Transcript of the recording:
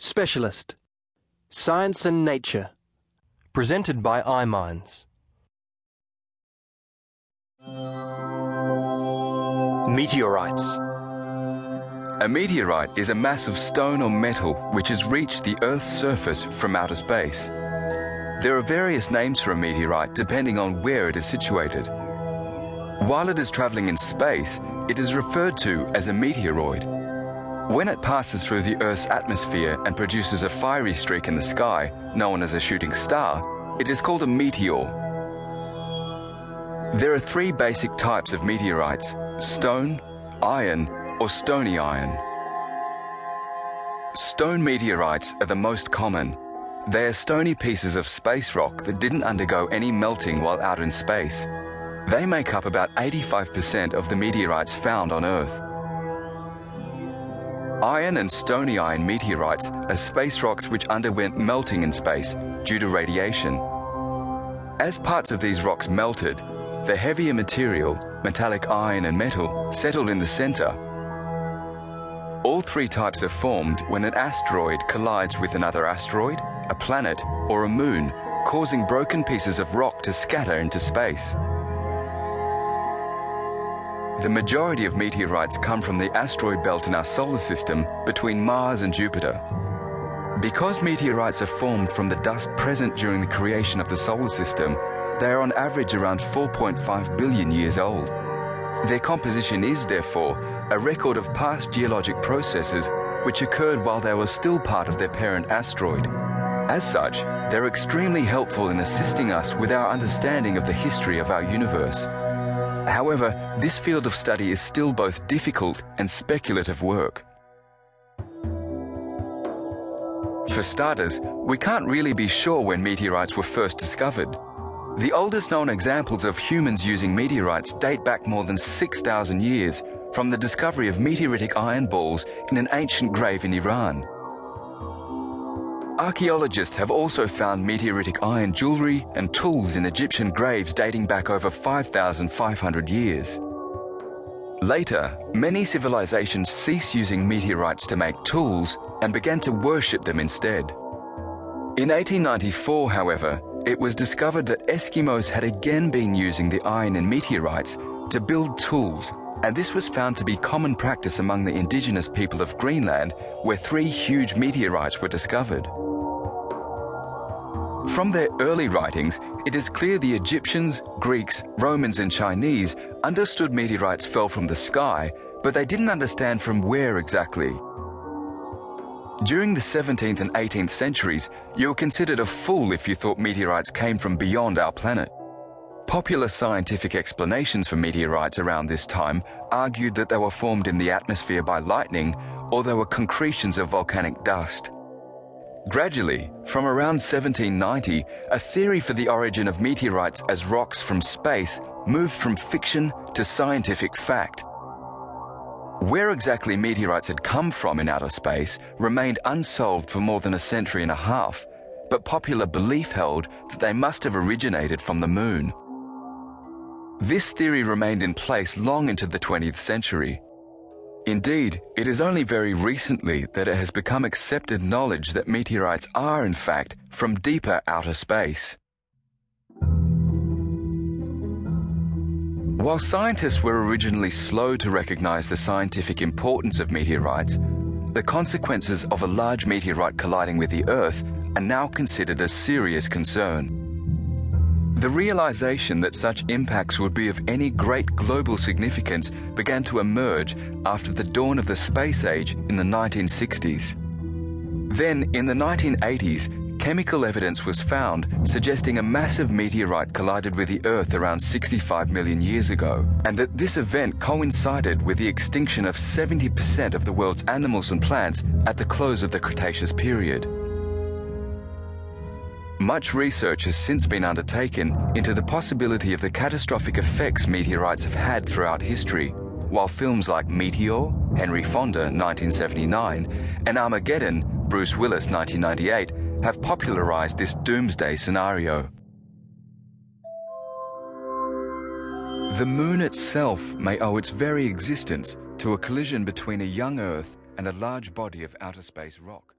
Specialist Science and Nature. Presented by iMinds. Meteorites. A meteorite is a mass of stone or metal which has reached the Earth's surface from outer space. There are various names for a meteorite depending on where it is situated. While it is traveling in space, it is referred to as a meteoroid. When it passes through the Earth's atmosphere and produces a fiery streak in the sky, known as a shooting star, it is called a meteor. There are three basic types of meteorites stone, iron, or stony iron. Stone meteorites are the most common. They are stony pieces of space rock that didn't undergo any melting while out in space. They make up about 85% of the meteorites found on Earth. Iron and stony iron meteorites are space rocks which underwent melting in space due to radiation. As parts of these rocks melted, the heavier material, metallic iron and metal, settled in the center. All three types are formed when an asteroid collides with another asteroid, a planet, or a moon, causing broken pieces of rock to scatter into space. The majority of meteorites come from the asteroid belt in our solar system between Mars and Jupiter. Because meteorites are formed from the dust present during the creation of the solar system, they are on average around 4.5 billion years old. Their composition is, therefore, a record of past geologic processes which occurred while they were still part of their parent asteroid. As such, they're extremely helpful in assisting us with our understanding of the history of our universe. However, this field of study is still both difficult and speculative work. For starters, we can't really be sure when meteorites were first discovered. The oldest known examples of humans using meteorites date back more than 6,000 years from the discovery of meteoritic iron balls in an ancient grave in Iran. Archaeologists have also found meteoritic iron jewelry and tools in Egyptian graves dating back over 5,500 years. Later, many civilizations ceased using meteorites to make tools and began to worship them instead. In 1894, however, it was discovered that Eskimos had again been using the iron in meteorites to build tools, and this was found to be common practice among the indigenous people of Greenland, where three huge meteorites were discovered. From their early writings, it is clear the Egyptians, Greeks, Romans, and Chinese understood meteorites fell from the sky, but they didn't understand from where exactly. During the 17th and 18th centuries, you were considered a fool if you thought meteorites came from beyond our planet. Popular scientific explanations for meteorites around this time argued that they were formed in the atmosphere by lightning or they were concretions of volcanic dust. Gradually, from around 1790, a theory for the origin of meteorites as rocks from space moved from fiction to scientific fact. Where exactly meteorites had come from in outer space remained unsolved for more than a century and a half, but popular belief held that they must have originated from the moon. This theory remained in place long into the 20th century. Indeed, it is only very recently that it has become accepted knowledge that meteorites are, in fact, from deeper outer space. While scientists were originally slow to recognize the scientific importance of meteorites, the consequences of a large meteorite colliding with the Earth are now considered a serious concern. The realization that such impacts would be of any great global significance began to emerge after the dawn of the space age in the 1960s. Then, in the 1980s, chemical evidence was found suggesting a massive meteorite collided with the Earth around 65 million years ago, and that this event coincided with the extinction of 70% of the world's animals and plants at the close of the Cretaceous period. Much research has since been undertaken into the possibility of the catastrophic effects meteorites have had throughout history, while films like Meteor, Henry Fonda 1979, and Armageddon, Bruce Willis 1998, have popularized this doomsday scenario. The moon itself may owe its very existence to a collision between a young Earth and a large body of outer space rock.